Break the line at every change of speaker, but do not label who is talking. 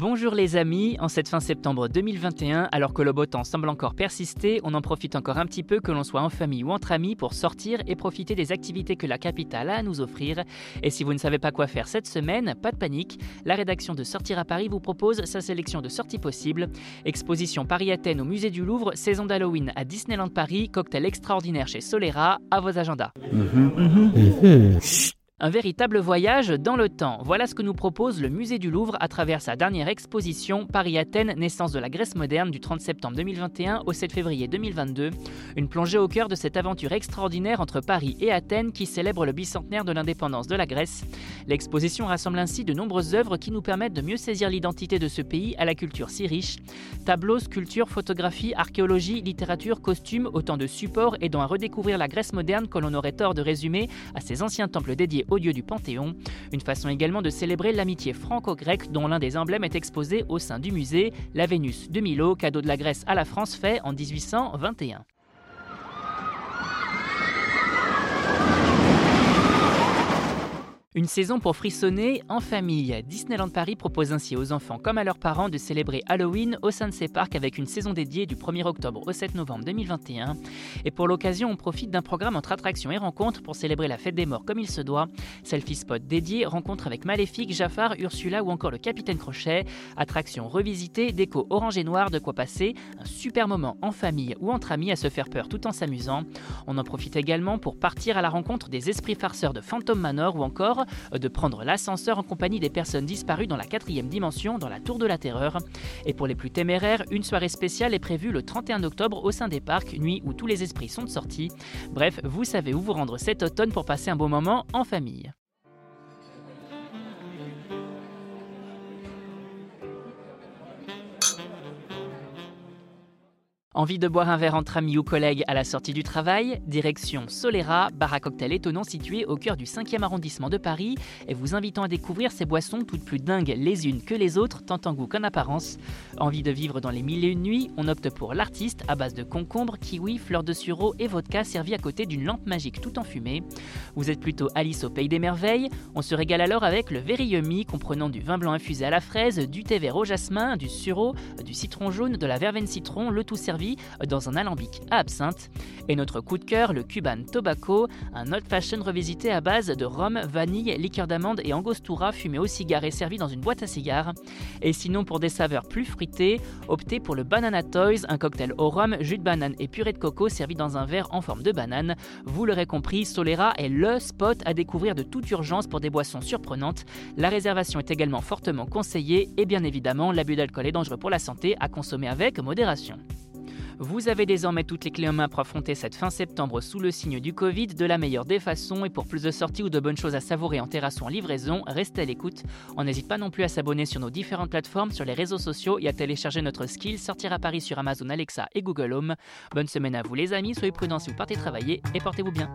Bonjour les amis, en cette fin septembre 2021, alors que le beau temps semble encore persister, on en profite encore un petit peu que l'on soit en famille ou entre amis pour sortir et profiter des activités que la capitale a à nous offrir. Et si vous ne savez pas quoi faire cette semaine, pas de panique, la rédaction de Sortir à Paris vous propose sa sélection de sorties possibles. Exposition Paris-Athènes au musée du Louvre, saison d'Halloween à Disneyland Paris, cocktail extraordinaire chez Solera, à vos agendas. Un véritable voyage dans le temps. Voilà ce que nous propose le musée du Louvre à travers sa dernière exposition Paris-Athènes, naissance de la Grèce moderne du 30 septembre 2021 au 7 février 2022. Une plongée au cœur de cette aventure extraordinaire entre Paris et Athènes qui célèbre le bicentenaire de l'indépendance de la Grèce. L'exposition rassemble ainsi de nombreuses œuvres qui nous permettent de mieux saisir l'identité de ce pays à la culture si riche. Tableaux, sculptures, photographies, archéologie, littérature, costumes, autant de supports aidant à redécouvrir la Grèce moderne que l'on aurait tort de résumer à ses anciens temples dédiés au dieu du Panthéon. Une façon également de célébrer l'amitié franco-grecque dont l'un des emblèmes est exposé au sein du musée, la Vénus de Milo, cadeau de la Grèce à la France fait en 1821. Une saison pour frissonner en famille. Disneyland Paris propose ainsi aux enfants comme à leurs parents de célébrer Halloween au sein de ses parcs avec une saison dédiée du 1er octobre au 7 novembre 2021. Et pour l'occasion, on profite d'un programme entre attractions et rencontres pour célébrer la fête des morts comme il se doit. Selfie spot dédié, rencontre avec Maléfique, Jafar, Ursula ou encore le Capitaine Crochet. Attractions revisitées, déco orange et noir, de quoi passer un super moment en famille ou entre amis à se faire peur tout en s'amusant. On en profite également pour partir à la rencontre des esprits farceurs de Phantom Manor ou encore de prendre l'ascenseur en compagnie des personnes disparues dans la quatrième dimension dans la Tour de la Terreur. Et pour les plus téméraires, une soirée spéciale est prévue le 31 octobre au sein des parcs, nuit où tous les esprits sont sortis. Bref, vous savez où vous rendre cet automne pour passer un bon moment en famille. Envie de boire un verre entre amis ou collègues à la sortie du travail? Direction Solera, bar à cocktail étonnant situé au cœur du 5e arrondissement de Paris et vous invitant à découvrir ces boissons toutes plus dingues les unes que les autres, tant en goût qu'en apparence. Envie de vivre dans les mille et une nuits? On opte pour l'artiste à base de concombre, kiwi, fleurs de sureau et vodka servi à côté d'une lampe magique tout enfumée. Vous êtes plutôt Alice au pays des merveilles? On se régale alors avec le Very comprenant du vin blanc infusé à la fraise, du thé vert au jasmin, du sureau, du citron jaune, de la verveine citron, le tout dans un alambic à absinthe. Et notre coup de cœur, le Cuban Tobacco, un old fashion revisité à base de rhum, vanille, liqueur d'amande et angostura fumé au cigare et servi dans une boîte à cigares. Et sinon, pour des saveurs plus fruitées, optez pour le Banana Toys, un cocktail au rhum, jus de banane et purée de coco servi dans un verre en forme de banane. Vous l'aurez compris, Solera est le spot à découvrir de toute urgence pour des boissons surprenantes. La réservation est également fortement conseillée et bien évidemment, l'abus d'alcool est dangereux pour la santé à consommer avec modération. Vous avez désormais toutes les clés en main pour affronter cette fin septembre sous le signe du Covid de la meilleure des façons et pour plus de sorties ou de bonnes choses à savourer en terrasse ou en livraison, restez à l'écoute. On n'hésite pas non plus à s'abonner sur nos différentes plateformes, sur les réseaux sociaux et à télécharger notre skill Sortir à Paris sur Amazon Alexa et Google Home. Bonne semaine à vous les amis, soyez prudents si vous partez travailler et portez-vous bien.